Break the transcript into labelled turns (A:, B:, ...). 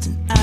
A: I.